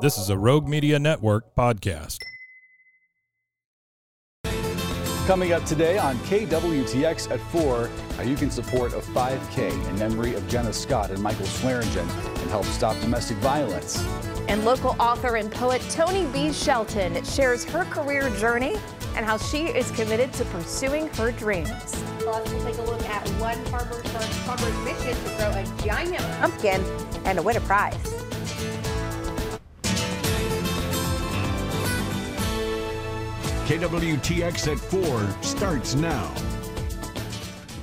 This is a Rogue Media Network podcast. Coming up today on KWTX at 4, how you can support a 5K in memory of Jenna Scott and Michael Swearingin and help stop domestic violence. And local author and poet Tonee B. Shelton shares her career journey and how she is committed to pursuing her dreams. Plus, we'll take a look at one farmer's farmer's mission to grow a giant pumpkin and to win a prize. KWTX at 4 starts now.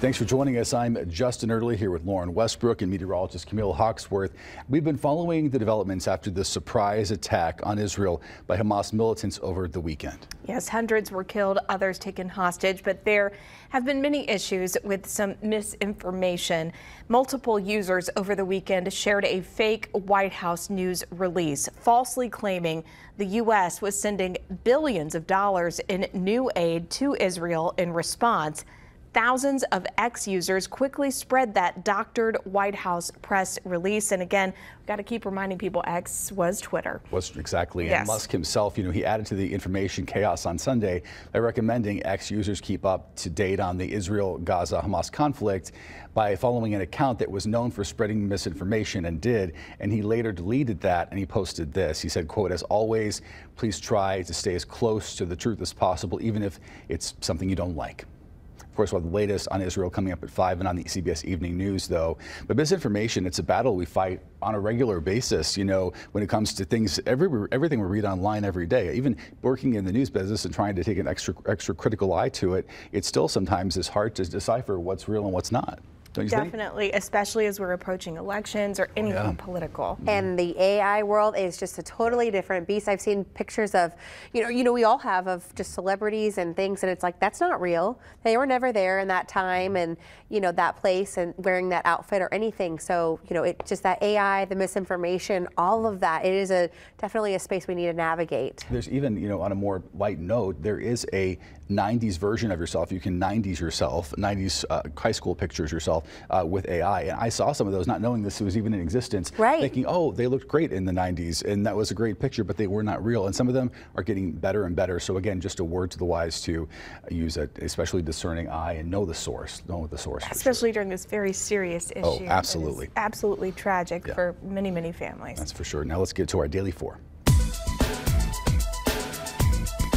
Thanks for joining us. I'm Justin Early here with Lauren Westbrook and meteorologist Camille Hawksworth. We've been following the developments after the surprise attack on Israel by Hamas militants over the weekend. Yes, hundreds were killed, others taken hostage, but there have been many issues with some misinformation. Multiple users over the weekend shared a fake White House news release, falsely claiming the U.S. was sending billions of dollars in new aid to Israel in response. Thousands of X users quickly spread that doctored White House press release. And again, we've got to keep reminding people X was Twitter. Was exactly. Yes. And Musk himself, you know, he added to the information chaos on Sunday by recommending X users keep up to date on the Israel Gaza Hamas conflict by following an account that was known for spreading misinformation and did. And he later deleted that and he posted this. He said, quote, as always, please try to stay as close to the truth as possible, even if it's something you don't like. Of course, we'll have the latest on Israel coming up at 5 and on the CBS Evening News, though. But misinformation, it's a battle we fight on a regular basis, you know, when it comes to things, every, everything we read online every day. Even working in the news business and trying to take an extra, extra critical eye to it, it still sometimes is hard to decipher what's real and what's not. Definitely, think? especially as we're approaching elections or oh, anything yeah. political. Mm-hmm. And the AI world is just a totally different beast. I've seen pictures of, you know, you know, we all have of just celebrities and things, and it's like that's not real. They were never there in that time and you know that place and wearing that outfit or anything. So you know, it just that AI, the misinformation, all of that. It is a definitely a space we need to navigate. There's even you know on a more light note, there is a 90s version of yourself. You can 90s yourself, 90s uh, high school pictures yourself uh, with AI. And I saw some of those, not knowing this was even in existence, right. thinking, oh, they looked great in the 90s, and that was a great picture, but they were not real. And some of them are getting better and better. So again, just a word to the wise to use a especially discerning eye and know the source, know the source. Especially sure. during this very serious issue. Oh, absolutely. Absolutely tragic yeah. for many, many families. That's for sure. Now let's get to our daily four.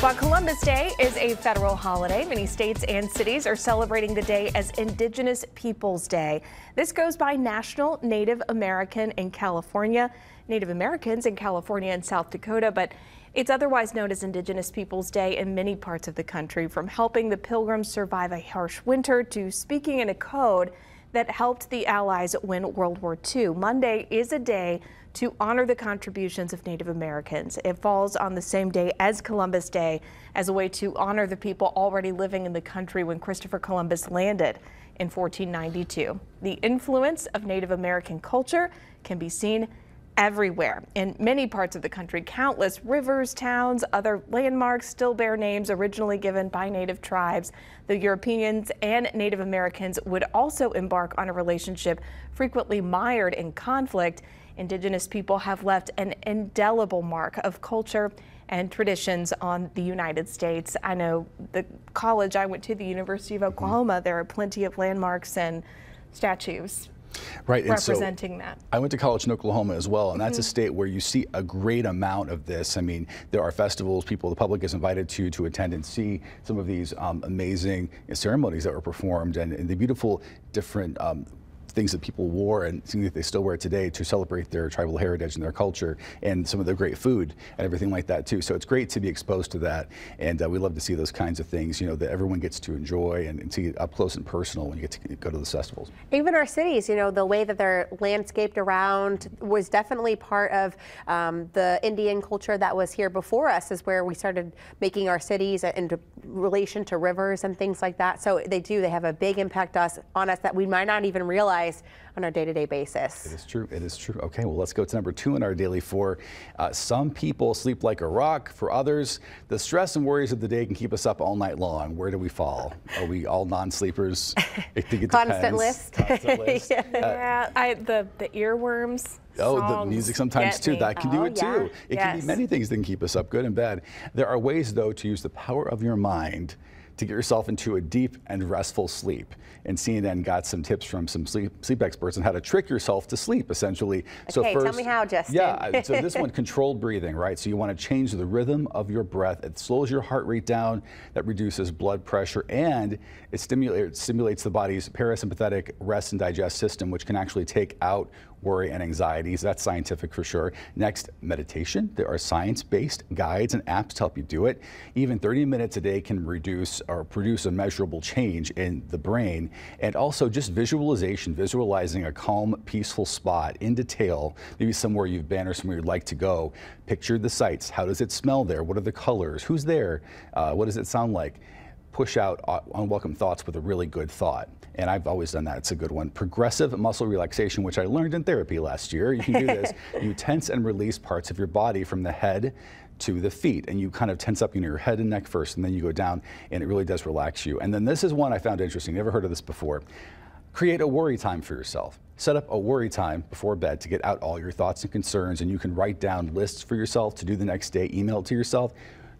While Columbus Day is a federal holiday, many states and cities are celebrating the day as Indigenous Peoples Day. This goes by National Native American in California, Native Americans in California and South Dakota, but it's otherwise known as Indigenous Peoples Day in many parts of the country, from helping the pilgrims survive a harsh winter to speaking in a code that helped the Allies win World War II. Monday is a day to honor the contributions of Native Americans. It falls on the same day as Columbus Day as a way to honor the people already living in the country when Christopher Columbus landed in 1492. The influence of Native American culture can be seen everywhere. In many parts of the country, countless rivers, towns, other landmarks still bear names originally given by Native tribes. The Europeans and Native Americans would also embark on a relationship frequently mired in conflict Indigenous people have left an indelible mark of culture and traditions on the United States. I know the college I went to, the University of Oklahoma, there are plenty of landmarks and statues right representing so that. I went to college in Oklahoma as well, and that's a mm-hmm. state where you see a great amount of this. I mean, there are festivals, people, the public is invited to to attend and see some of these um, amazing ceremonies that were performed, and, and the beautiful different um, things that people wore and things that they still wear today to celebrate their tribal heritage and their culture and some of their great food and everything like that too. So it's great to be exposed to that, and uh, we love to see those kinds of things, you know, that everyone gets to enjoy and, and see up close and personal when you get to go to those festivals. Even our cities, you know, the way that they're landscaped around was definitely part of um, the Indian culture that was here before us, is where we started making our cities in relation to rivers and things like that. So they do, they have a big impact us, on us that we might not even realize on our day-to-day basis. It is true. It is true. Okay, well, let's go to number two in our daily four. Uh, some people sleep like a rock. For others, the stress and worries of the day can keep us up all night long. Where do we fall? Are we all non-sleepers? I think it Constant depends. list. Constant list. yeah. Uh, yeah, I, the the earworms. Oh, the music sometimes too. me. That can do Oh, it too. yeah. It can be many things that can keep us up, good and bad. There are ways, though, to use the power of your mind to get yourself into a deep and restful sleep. And CNN got some tips from some sleep, sleep experts on how to trick yourself to sleep, essentially. Okay, tell me how, Justin. Yeah, so this one, controlled breathing, right? So you want to change the rhythm of your breath. It slows your heart rate down. That reduces blood pressure, and it stimulates, stimulates the body's parasympathetic rest and digest system, which can actually take out worry and anxieties. That's scientific for sure. Next, meditation. There are science-based guides and apps to help you do it. Even 30 minutes a day can reduce or produce a measurable change in the brain. And also just visualization, visualizing a calm, peaceful spot in detail, maybe somewhere you've been or somewhere you'd like to go. Picture the sights. How does it smell there? What are the colors? Who's there? Uh, what does it sound like? Push out uh, unwelcome thoughts with a really good thought. And I've always done that. It's a good one. Progressive muscle relaxation, which I learned in therapy last year. You can do this. you tense and release parts of your body from the head to the feet. And you kind of tense up you know, your head and neck first, and then you go down, and it really does relax you. And then this is one I found interesting. Never heard of this before. Create a worry time for yourself. Set up a worry time before bed to get out all your thoughts and concerns, and you can write down lists for yourself to do the next day, email it to yourself.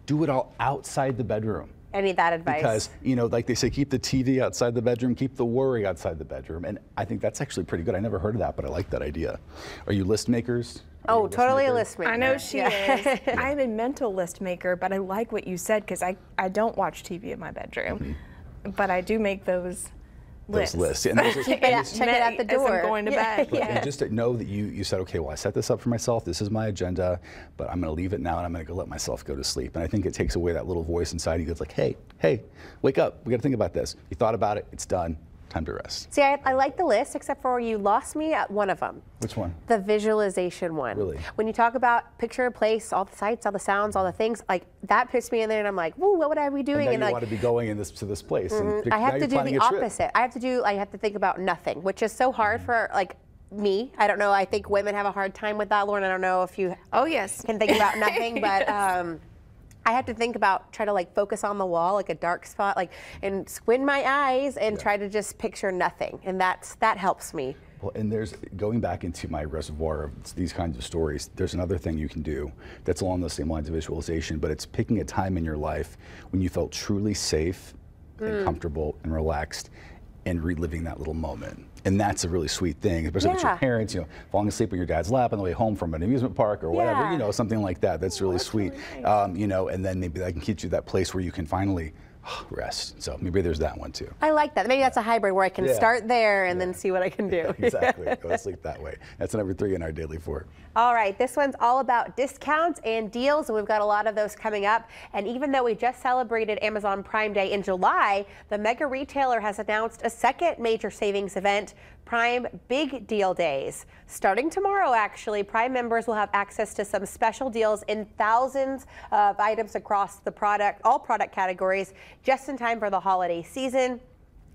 Do it all outside the bedroom. I need that advice. Because, you know, like they say, keep the TV outside the bedroom, keep the worry outside the bedroom. And I think that's actually pretty good. I never heard of that, but I like that idea. Are you list makers? Are oh, you oh, totally a maker? list maker. I know she Yeah. is. I'm a mental list maker, but I like what you said because I, I don't watch TV in my bedroom, mm-hmm. but I do make those Those lists. lists. And those are- Keep it, check it at the As I'm door. going to Yeah. bed. Right, Yeah. And just to know that you, you said, okay, well, I set this up for myself. This is my agenda, but I'm going to leave it now and I'm going to go let myself go to sleep. And I think it takes away that little voice inside you that's like, hey, hey, wake up. We got to think about this. You thought about it. It's done. Time to rest. See, I, I like the list, except for you lost me at one of them. Which one? The visualization one. Really? When you talk about picture a place, all the sights, all the sounds, all the things, like that puts me in there, and I'm like, "Woo, what would I be doing?" And now you like, want to be going in this to this place. and pick- I have to do the opposite. I have to do. I have to think about nothing, which is so Mm-hmm. hard for like me. I don't know. I think women have a hard time with that, Lauren. I don't know if you Oh, yes. can think about nothing, but um, I have to think about try to like focus on the wall, like a dark spot, like and squint my eyes and try to just picture nothing, and that's that helps me. Well, and there's going back into my reservoir of these kinds of stories. There's another thing you can do that's along the same lines of visualization, but it's picking a time in your life when you felt truly safe and mm. comfortable and relaxed, and reliving that little moment. And that's a really sweet thing, especially with your parents, you know, falling asleep on your dad's lap on the way home from an amusement park or whatever, Yeah. you know, something like that. That's really sweet. Um, you know, and then maybe that can get you that place where you can finally rest. So maybe there's that one too. I like that. Maybe that's a hybrid where I can Yeah. start there and then see what I can do. exactly. Go to sleep that way. That's number three in our daily four. All right, this one's all about discounts and deals, and we've got a lot of those coming up. And even though we just celebrated Amazon Prime Day in July, the mega retailer has announced a second major savings event, Prime Big Deal Days. Starting tomorrow, actually, Prime members will have access to some special deals in thousands of items across the product, all product categories, just in time for the holiday season.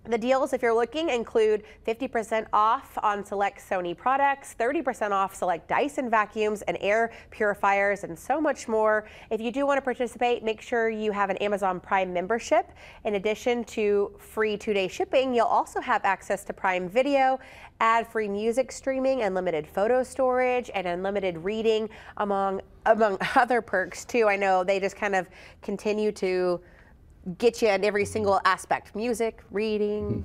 The deals, if you're looking, include 50% off on select Sony products, 30% off select Dyson vacuums and air purifiers, and so much more. If you do want to participate, make sure you have an Amazon Prime membership. In addition to free two day shipping, you'll also have access to Prime Video, ad free music streaming, unlimited photo storage, and unlimited reading, among, among other perks, too. I know they just kind of continue to get you in every single aspect music, reading,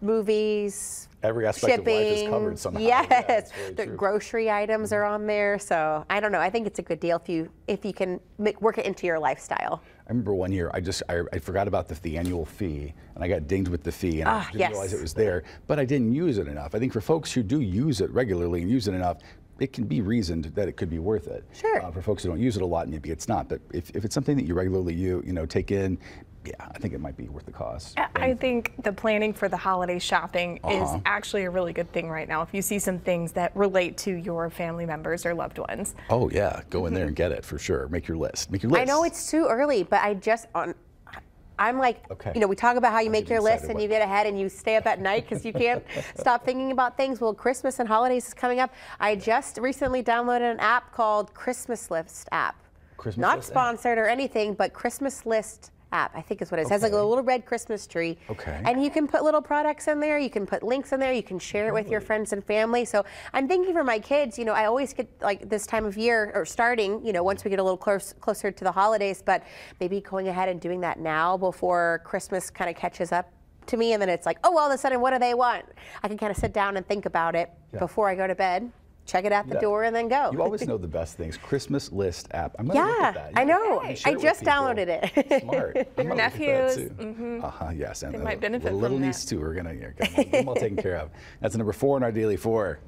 movies, Every aspect of life is covered somehow. Yes, very the true. grocery items are on there. So I don't know. I think it's a good deal if you if you can make, work it into your lifestyle. I remember one year I just I, I forgot about the, the annual fee and I got dinged with the fee and I Ah, didn't yes. realize it was there, but I didn't use it enough. I think for folks who do use it regularly and use it enough, it can be reasoned that it could be worth it. Sure. Uh, for folks who don't use it a lot, maybe it's not. But if, if it's something that you regularly you you know take in, yeah, I think it might be worth the cost. I- I think the planning for the holiday shopping is Uh-huh. actually a really good thing right now. If you see some things that relate to your family members or loved ones. Oh yeah, go in there and get it for sure. Make your list. Make your list. I know it's too early, but I just on. I'm like, Okay. you know, we talk about how you make your list and you get ahead and you stay up at night because you can't stop thinking about things. Well, Christmas and holidays is coming up. I just recently downloaded an app called Christmas List app. Christmas Not List app? sponsored or anything, but Christmas List app. I think is what it is. It has like a little red Christmas tree. Okay. And you can put little products in there. You can put links in there. You can share it with your friends and family. So I'm thinking for my kids, you know, I always get like this time of year or starting, you know, once we get a little close, closer to the holidays, but maybe going ahead and doing that now before Christmas kind of catches up to me. And then it's like, oh, all of a sudden, what do they want? I can kind of sit down and think about it Yeah. before I go to bed, check it out the Yeah. door, and then go. You always know the best things. Christmas list app. I'm gonna look Yeah, at that. I know. You I just downloaded it. Smart. I'm gonna look at that, nephews. Uh-huh, yes. And They the- might benefit the little from that. niece too. We're gonna yeah, get them all taken care of. That's number four in our daily four.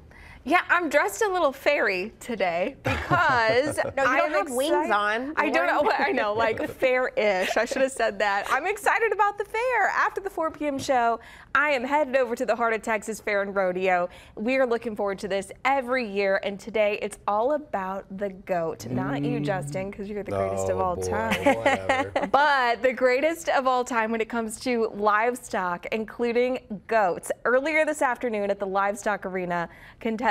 Yeah, I'm dressed a little fairy today because No, you I don't am have wings on, I don't know. What I know, like fair-ish. I should have said that. I'm excited about the fair. After the 4 p.m. show, I am headed over to the Heart of Texas Fair and Rodeo. We are looking forward to this every year, and today it's all about the goat. Not you, Justin, because you're the greatest of Oh, all boy, time. But the greatest of all time when it comes to livestock, including goats. Earlier this afternoon at the Livestock Arena, contestants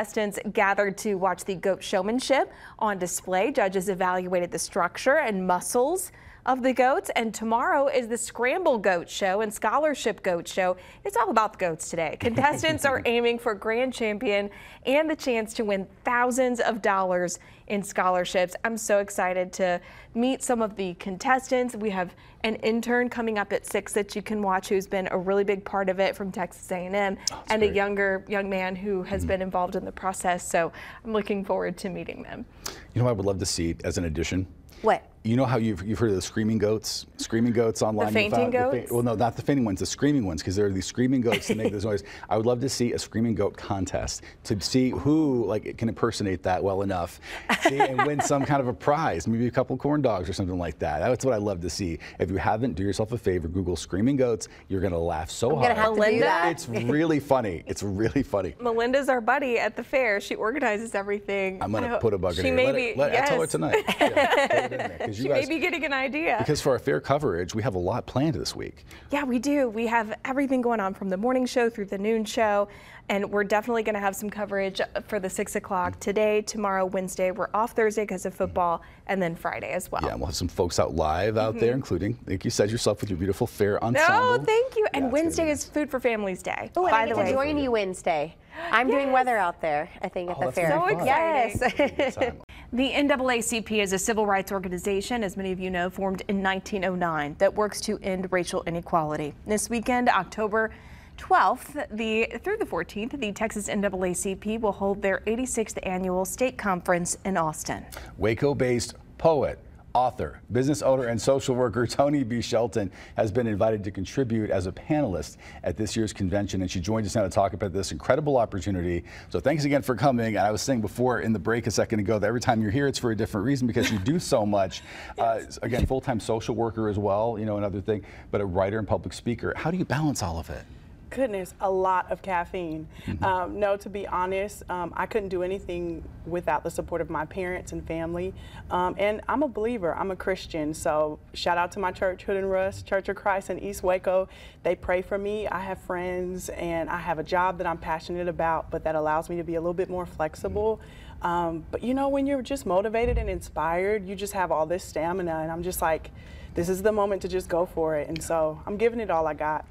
gathered to watch the goat showmanship on display. Judges evaluated the structure and muscles of the goats. And tomorrow is the Scramble Goat Show and Scholarship Goat Show. It's all about the goats today. Contestants are aiming for grand champion and the chance to win thousands of dollars in scholarships. I'm so excited to meet some of the contestants. We have an intern coming up at six that you can watch who's been a really big part of it from Texas A&M, and a younger young man who has mm-hmm. been involved in the process. So I'm looking forward to meeting them. You know, I would love to see as an addition. What? You know how you've, you've heard of the screaming goats? Screaming goats online. you fainting found- fa- goats? well, no, not the fainting ones, the screaming ones, because there are these screaming goats that make this noise. I would love to see a screaming goat contest to see who like can impersonate that well enough see, and win some kind of a prize, maybe a couple corn dogs or something like that. That's what I love to see. If you haven't, do yourself a favor, Google screaming goats. You're gonna laugh so I'm hard. gonna have to do Melinda? that. It's really funny. It's really funny. Melinda's our buddy at the fair. She organizes everything. I'm gonna put a bug in She may Let be. it- let- I'll tell her yes. tonight. Yeah, put it in there, 'cause you She guys- may be getting an idea. Because for our fair coverage, we have a lot planned this week. Yeah, we do. We have everything going on from the morning show through the noon show, and we're definitely going to have some coverage for the six o'clock today, tomorrow, Wednesday. We're off Thursday because of football, and then Friday as well. Yeah, and we'll have some folks out live out there, including, like you said yourself, with your beautiful fair Mm-hmm. No, thank you. And it's gonna Wednesday be is Food for Families Day. Oh, and by I the get to way. join you Wednesday. I'm doing weather out there, I think, at Oh, the that's fair. So fun. Yes. The NAACP is a civil rights organization, as many of you know, formed in 1909 that works to end racial inequality. This weekend, October 12th the, through the 14th, the Texas NAACP will hold their 86th annual state conference in Austin. Waco based poet, author, business owner, and social worker Tonee B. Shelton has been invited to contribute as a panelist at this year's convention. And she joined us now to talk about this incredible opportunity. So thanks again for coming. And I was saying before in the break a second ago that every time you're here, it's for a different reason because you do so much. Uh, again, full time social worker as well, you know, another thing, but a writer and public speaker. How do you balance all of it? Goodness, a lot of caffeine. Mm-hmm. Um, no, to be honest, um, I couldn't do anything without the support of my parents and family. Um, and I'm a believer, I'm a Christian. So shout out to my church, Hood and Russ, Church of Christ in East Waco. They pray for me. I have friends and I have a job that I'm passionate about, but that allows me to be a little bit more flexible. Um, but you know, when you're just motivated and inspired, you just have all this stamina. And I'm just like, this is the moment to just go for it. And so I'm giving it all I got.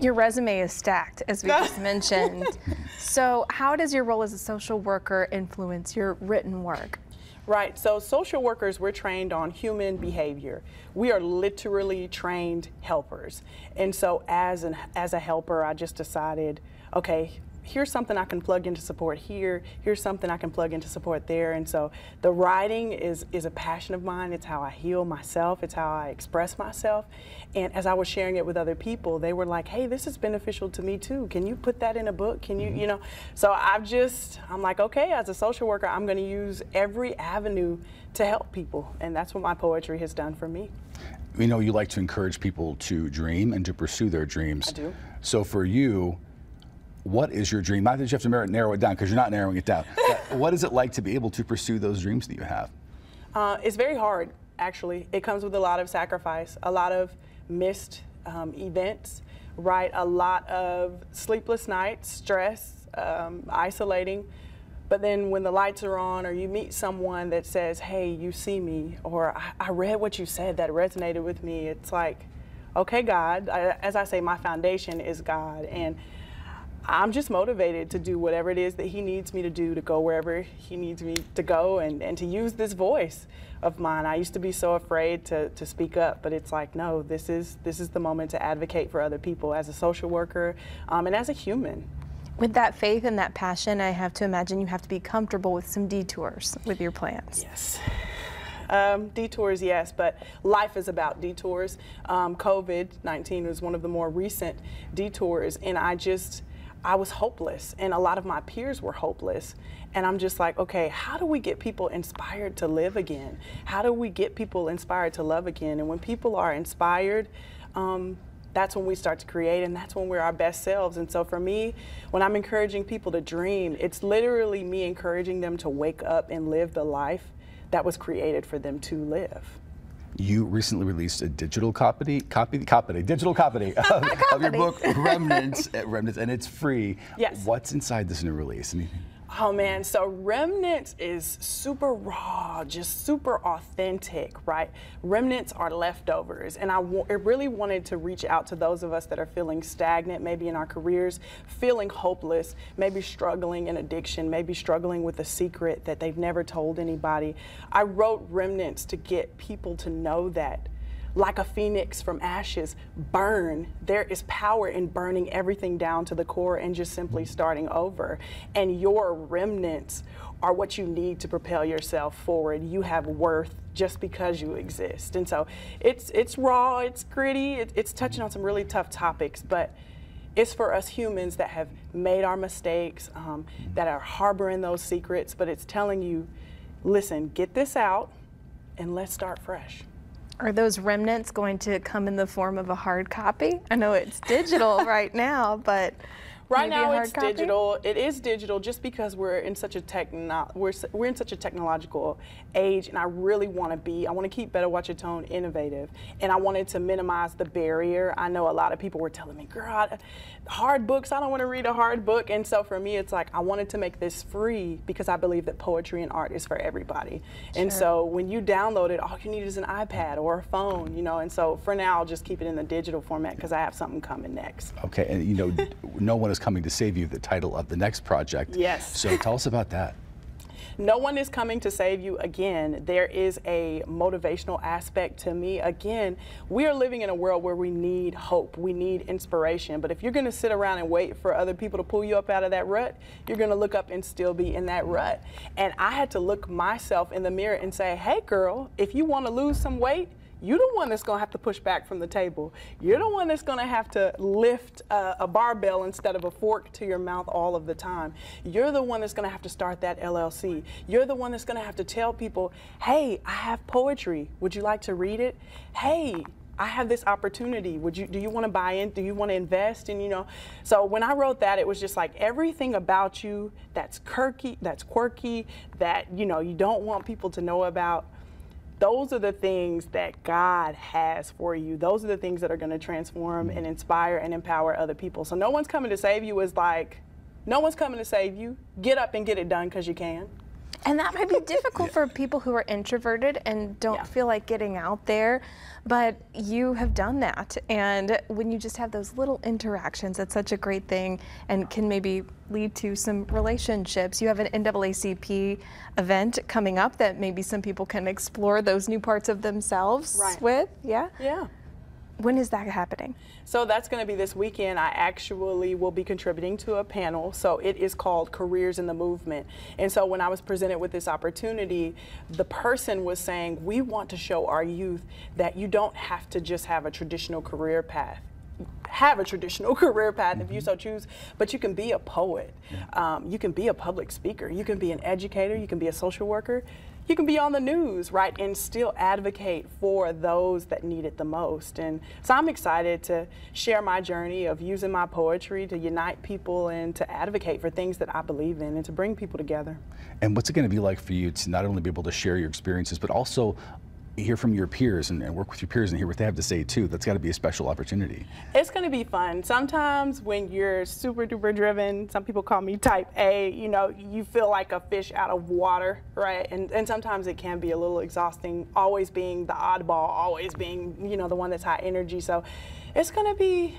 Your resume is stacked, as we just mentioned. So, how does your role as a social worker influence your written work? Right. So social workers, we're trained on human behavior. We are literally trained helpers. And so as an as a helper, I just decided, okay, here's something I can plug into support here. Here's something I can plug into support there. And so the writing is is a passion of mine. It's how I heal myself. It's how I express myself. And as I was sharing it with other people, they were like, "Hey, this is beneficial to me too. Can you put that in a book? Can you, mm-hmm. you know?" So I've just I'm like, "Okay, as a social worker, I'm going to use every avenue to help people." And that's what my poetry has done for me. We know you like to encourage people to dream and to pursue their dreams. I do. So for you, what is your dream? Not that you have to narrow- narrow it down because you're not narrowing it down. what is it like to be able to pursue those dreams that you have? Uh, it's very hard, actually. It comes with a lot of sacrifice, a lot of missed um, events, right? A lot of sleepless nights, stress, um, isolating. But then when the lights are on, or you meet someone that says, Hey, you see me, or I, I read what you said that resonated with me, it's like, okay, God, I, as I say, my foundation is God. And I'm just motivated to do whatever it is that he needs me to do to go wherever he needs me to go and, and to use this voice of mine. I used to be so afraid to, to speak up, but it's like, no, this is this is the moment to advocate for other people as a social worker um, and as a human. With that faith and that passion, I have to imagine you have to be comfortable with some detours with your plans. Yes. Um, detours, yes, but life is about detours. Um, COVID 19 was one of the more recent detours, and I just, I was hopeless, and a lot of my peers were hopeless. And I'm just like, okay, how do we get people inspired to live again? How do we get people inspired to love again? And when people are inspired, um, that's when we start to create and that's when we're our best selves. And so for me, when I'm encouraging people to dream, it's literally me encouraging them to wake up and live the life that was created for them to live. You recently released a digital copy, copy, copy, digital copy of, of your book Remnants, Remnants, and it's free. Yes. What's inside this new release? Anything? Oh man, so Remnants is super raw, just super authentic, right? Remnants are leftovers, and I really wanted to reach out to those of us that are feeling stagnant, maybe in our careers, feeling hopeless, maybe struggling in addiction, maybe struggling with a secret that they've never told anybody. I wrote Remnants to get people to know that like a phoenix from ashes, burn. There is power in burning everything down to the core and just simply starting over. And your remnants are what you need to propel yourself forward. You have worth just because you exist. And so it's it's raw, it's gritty, it, it's touching on some really tough topics, but it's for us humans that have made our mistakes, um, that are harboring those secrets, but it's telling you, listen, get this out and let's start fresh. Are those remnants going to come in the form of a hard copy? I know it's digital right now, but Right maybe now it's copy? digital. It is digital just because we're in such a techno we're we're in such a technological age, and I really want to be. I want to keep Better Watch Your Tone innovative, and I wanted to minimize the barrier. I know a lot of people were telling me, "Girl, I- hard books. I don't want to read a hard book." And so for me, it's like I wanted to make this free because I believe that poetry and art is for everybody. And so when you download it, all you need is an iPad or a phone, you know. And so for now, I'll just keep it in the digital format because I have something coming next. Okay, and you know, no one is coming to save you. The title of the next project. Yes. So tell us about that. No one is coming to save you again. There is a motivational aspect to me. Again, we are living in a world where we need hope, we need inspiration. But if you're going to sit around and wait for other people to pull you up out of that rut, you're going to look up and still be in that rut. And I had to look myself in the mirror and say, hey, girl, if you want to lose some weight, you're the one that's going to have to push back from the table. You're the one that's going to have to lift a, a barbell instead of a fork to your mouth all of the time. You're the one that's going to have to start that LLC. You're the one that's going to have to tell people, hey, I have poetry. Would you like to read it? Hey, I have this opportunity. Would you do you want to buy in? Do you want to invest? And you know, so when I wrote that, it was just like everything about you that's quirky, that's quirky, that you know you don't want people to know about those are the things that God has for you. Those are the things that are going to transform and inspire and empower other people. So no one's coming to save you is like, no one's coming to save you. Get up and get it done because you can. And that might be difficult for people who are introverted and don't Yeah. feel like getting out there, but you have done that. And when you just have those little interactions, it's such a great thing and can maybe lead to some relationships. You have an NAACP event coming up that maybe some people can explore those new parts of themselves Right. with. Yeah? Yeah. When is that happening? So that's going to be this weekend. I actually will be contributing to a panel. So it is called Careers in the Movement. And so when I was presented with this opportunity, the person was saying, We want to show our youth that you don't have to just have a traditional career path. Have a traditional career path if you so choose, but you can be a poet, um, you can be a public speaker, you can be an educator, you can be a social worker, you can be on the news, right, and still advocate for those that need it the most. And so I'm excited to share my journey of using my poetry to unite people and to advocate for things that I believe in and to bring people together. And what's it going to be like for you to not only be able to share your experiences, but also hear from your peers and, and work with your peers and hear what they have to say too? That's got to be a special opportunity. It's going to be fun. Sometimes when you're super duper driven, some people call me type A, you know, you feel like a fish out of water, right? And, and sometimes it can be a little exhausting, always being the oddball, always being, you know, the one that's high energy. So it's going to be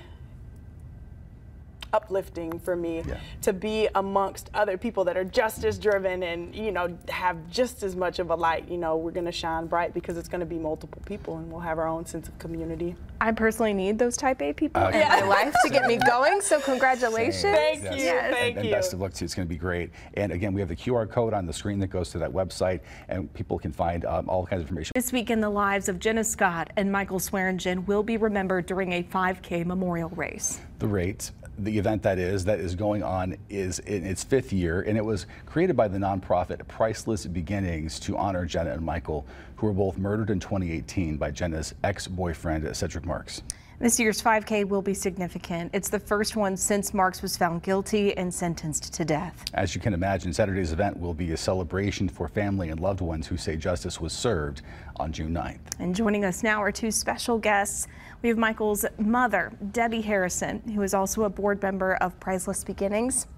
uplifting for me Yeah. to be amongst other people that are just as driven and you know have just as much of a light you know we're going to shine bright because it's going to be multiple people and we'll have our own sense of community I personally need those type A people in Okay. my life to get me going. So congratulations. Thank Yes. you, And- thank and, you. best of luck to you. It's going to be great. And again, we have the QR code on the screen that goes to that website, and people can find um, all kinds of information. This week in the lives of Jenna Scott and Michael Swearingin will be remembered during a 5K memorial race. the rate. The event that is that is going on is in its fifth year, and it was created by the nonprofit Priceless Beginnings to honor Jenna and Michael, who were both murdered in 2018 by Jenna's ex-boyfriend Cedric Marks. This year's 5K will be significant. It's the first one since Marks was found guilty and sentenced to death. As you can imagine, Saturday's event will be a celebration for family and loved ones who say justice was served on June 9th. And joining us now are two special guests. We have Michael's mother, Debbie Harrison, who is also a board member of Priceless Beginnings.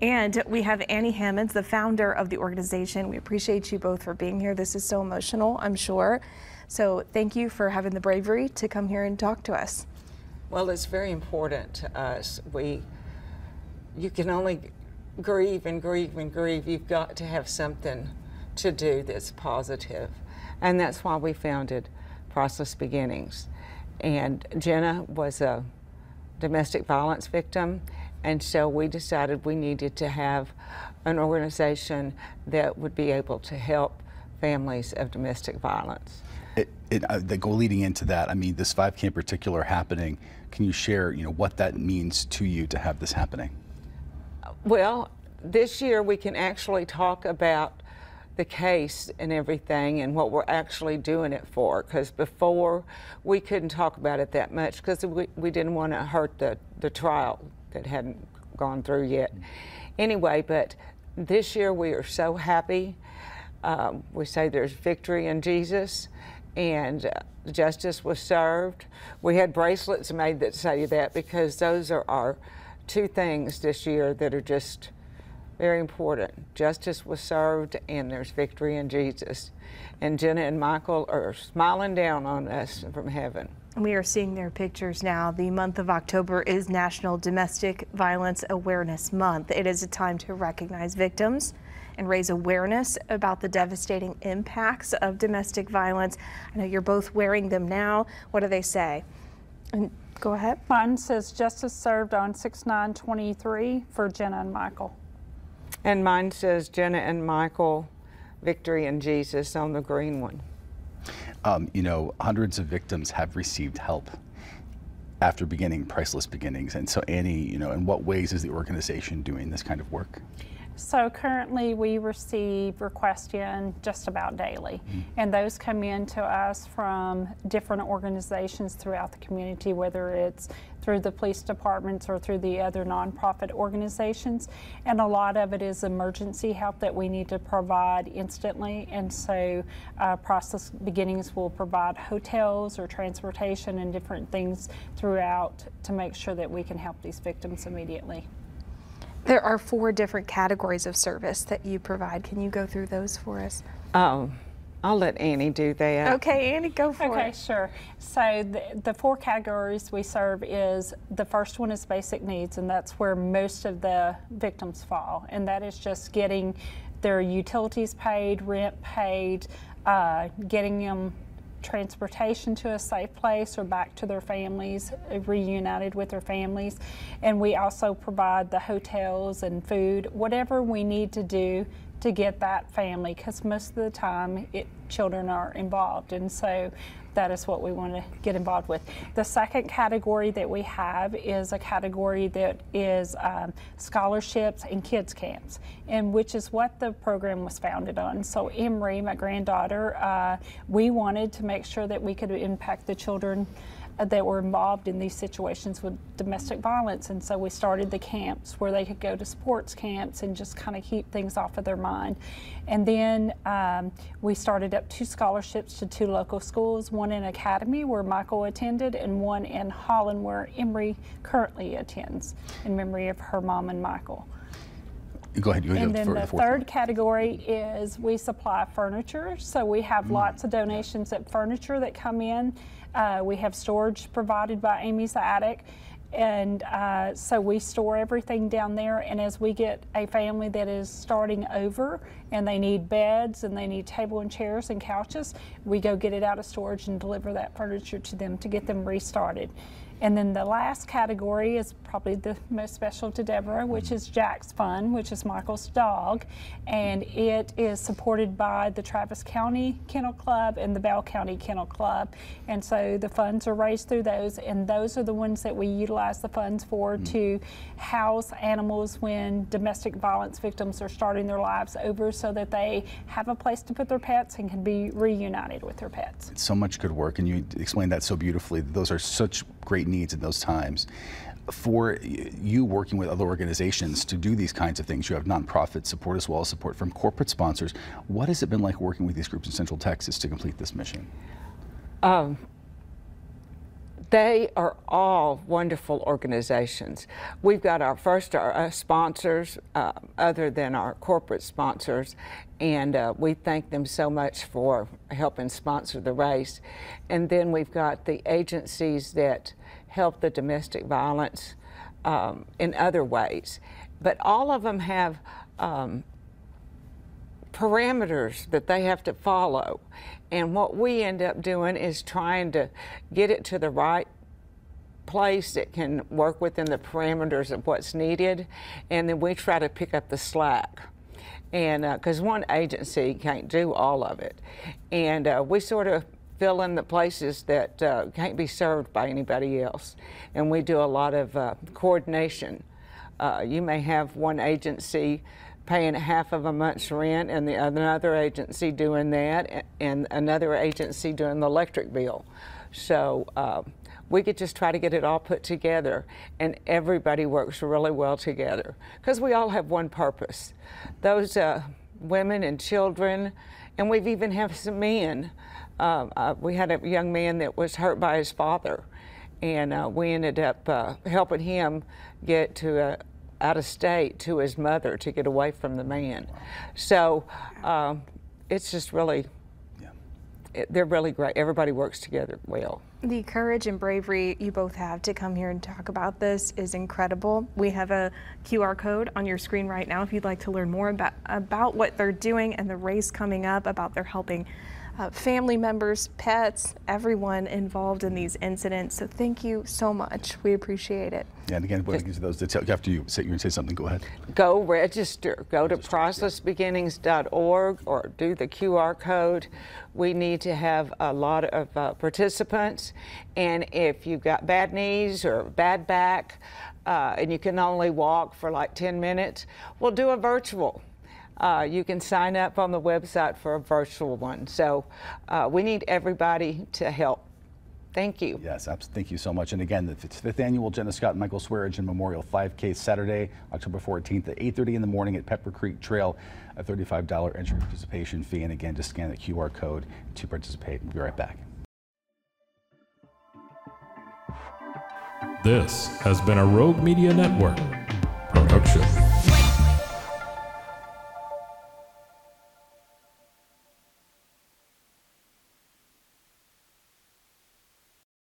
And we have Annie Hammonds, the founder of the organization. We appreciate you both for being here. This is so emotional, I'm sure. So thank you for having the bravery to come here and talk to us. Well, it's very important to us. We, you can only grieve and grieve and grieve. You've got to have something to do that's positive. And that's why we founded Priceless Beginnings. And Jenna was a domestic violence victim, and so we decided we needed to have an organization that would be able to help families of domestic violence. It, it, uh, the go leading into that, I mean, this 5K in particular happening, can you share, you know, what that means to you to have this happening? Well, this year we can actually talk about the case and everything and what we're actually doing it for. Because before we couldn't talk about it that much because we, we didn't want to hurt the, the trial that hadn't gone through yet. Anyway, but this year we are so happy. Um, we say there's victory in Jesus and uh, justice was served. We had bracelets made that say that because those are our two things this year that are just very important. Justice was served, and there's victory in Jesus. And Jenna and Michael are smiling down on us from heaven. We are seeing their pictures now. The month of October is National Domestic Violence Awareness Month. It is a time to recognize victims and raise awareness about the devastating impacts of domestic violence. I know you're both wearing them now. What do they say? And go ahead. Mine says justice served on 6-9-23 for Jenna and Michael. And mine says Jenna and Michael, victory in Jesus on the green one. Um, you know, hundreds of victims have received help after beginning Priceless Beginnings. And so, Annie, you know, in what ways is the organization doing this kind of work? So currently we receive requests in just about daily. And those come in to us from different organizations throughout the community, whether it's through the police departments or through the other nonprofit organizations. And a lot of it is emergency help that we need to provide instantly. And so uh, Priceless Beginnings will provide hotels or transportation and different things throughout to make sure that we can help these victims immediately. There are four different categories of service that you provide. Can you go through those for us? Oh, I'll let Annie do that. Okay, Annie, go for okay, it. Okay, sure. So the, the four categories we serve is the first one is basic needs, and that's where most of the victims fall, and that is just getting their utilities paid, rent paid, uh, getting them transportation to a safe place or back to their families, reunited with their families. And we also provide the hotels and food, whatever we need to do to get that family, because most of the time it, children are involved. And so that is what we want to get involved with. The second category that we have is a category that is um, scholarships and kids camps, and which is what the program was founded on. So Emery, my granddaughter, uh, we wanted to make sure that we could impact the children that were involved in these situations with domestic violence. And so we started the camps where they could go to sports camps and just kind of keep things off of their mind. And then um, we started up two scholarships to two local schools one in Academy, where Michael attended, and one in Holland, where Emery currently attends, in memory of her mom and Michael. Go ahead. And then for the third one. category is we supply furniture. So we have Mm. lots of donations of furniture that come in. Uh, we have storage provided by Amy's Attic. And uh, so we store everything down there. And as we get a family that is starting over and they need beds and they need table and chairs and couches, we go get it out of storage and deliver that furniture to them to get them restarted. And then the last category is probably the most special to Deborah, which is Jack's Fun, which is Michael's dog. And it is supported by the Travis County Kennel Club and the Bell County Kennel Club. And so the funds are raised through those, and those are the ones that we utilize the funds for mm-hmm. to house animals when domestic violence victims are starting their lives over so that they have a place to put their pets and can be reunited with their pets. so much good work, and you explained that so beautifully. Those are such great needs in those times. For you working with other organizations to do these kinds of things, you have nonprofit support as well as support from corporate sponsors. What has it been like working with these groups in Central Texas to complete this mission? Um, they are all wonderful organizations. We've got our first our, uh, sponsors, uh, other than our corporate sponsors, and uh, we thank them so much for helping sponsor the race. And then we've got the agencies that help the domestic violence um, in other ways. But all of them have um, parameters that they have to follow. And what we end up doing is trying to get it to the right place that can work within the parameters of what's needed. And then we try to pick up the slack. And because one agency can't do all of it. And uh, we sort of fill in the places that uh, can't be served by anybody else. And we do a lot of uh, coordination. Uh, you may have one agency paying half of a month's rent and the another agency doing that and another agency doing the electric bill. So uh, we could just try to get it all put together and everybody works really well together because we all have one purpose. Those uh, women and children, and we've even have some men. Uh, uh, we had a young man that was hurt by his father and uh, we ended up uh, helping him get to uh, out of state to his mother to get away from the man. So um, it's just really, it, they're really great. Everybody works together well. The courage and bravery you both have to come here and talk about this is incredible. We have a QR code on your screen right now if you'd like to learn more about, about what they're doing and the race coming up, about their helping uh, family members, pets, everyone involved in these incidents. So thank you so much. We appreciate it. Yeah, and again, when it gets to those details, after you say, you're going to say something, go ahead. Go register. Go to pricelessbeginnings.org or do the QR code. We need to have a lot of uh, participants. And if you've got bad knees or bad back uh, and you can only walk for like 10 minutes, we'll do a virtual. Uh, you can sign up on the website for a virtual one. So uh, we need everybody to help. Thank you. Yes, thank you so much. And again, the fifth fifth annual Jenna Scott and Michael Swearingin Memorial 5K Saturday, October 14th at 8:30 in the morning at Pepper Creek Trail. A $35 entry participation fee, and again, just scan the QR code to participate. We'll be right back. This has been a Rogue Media Network production.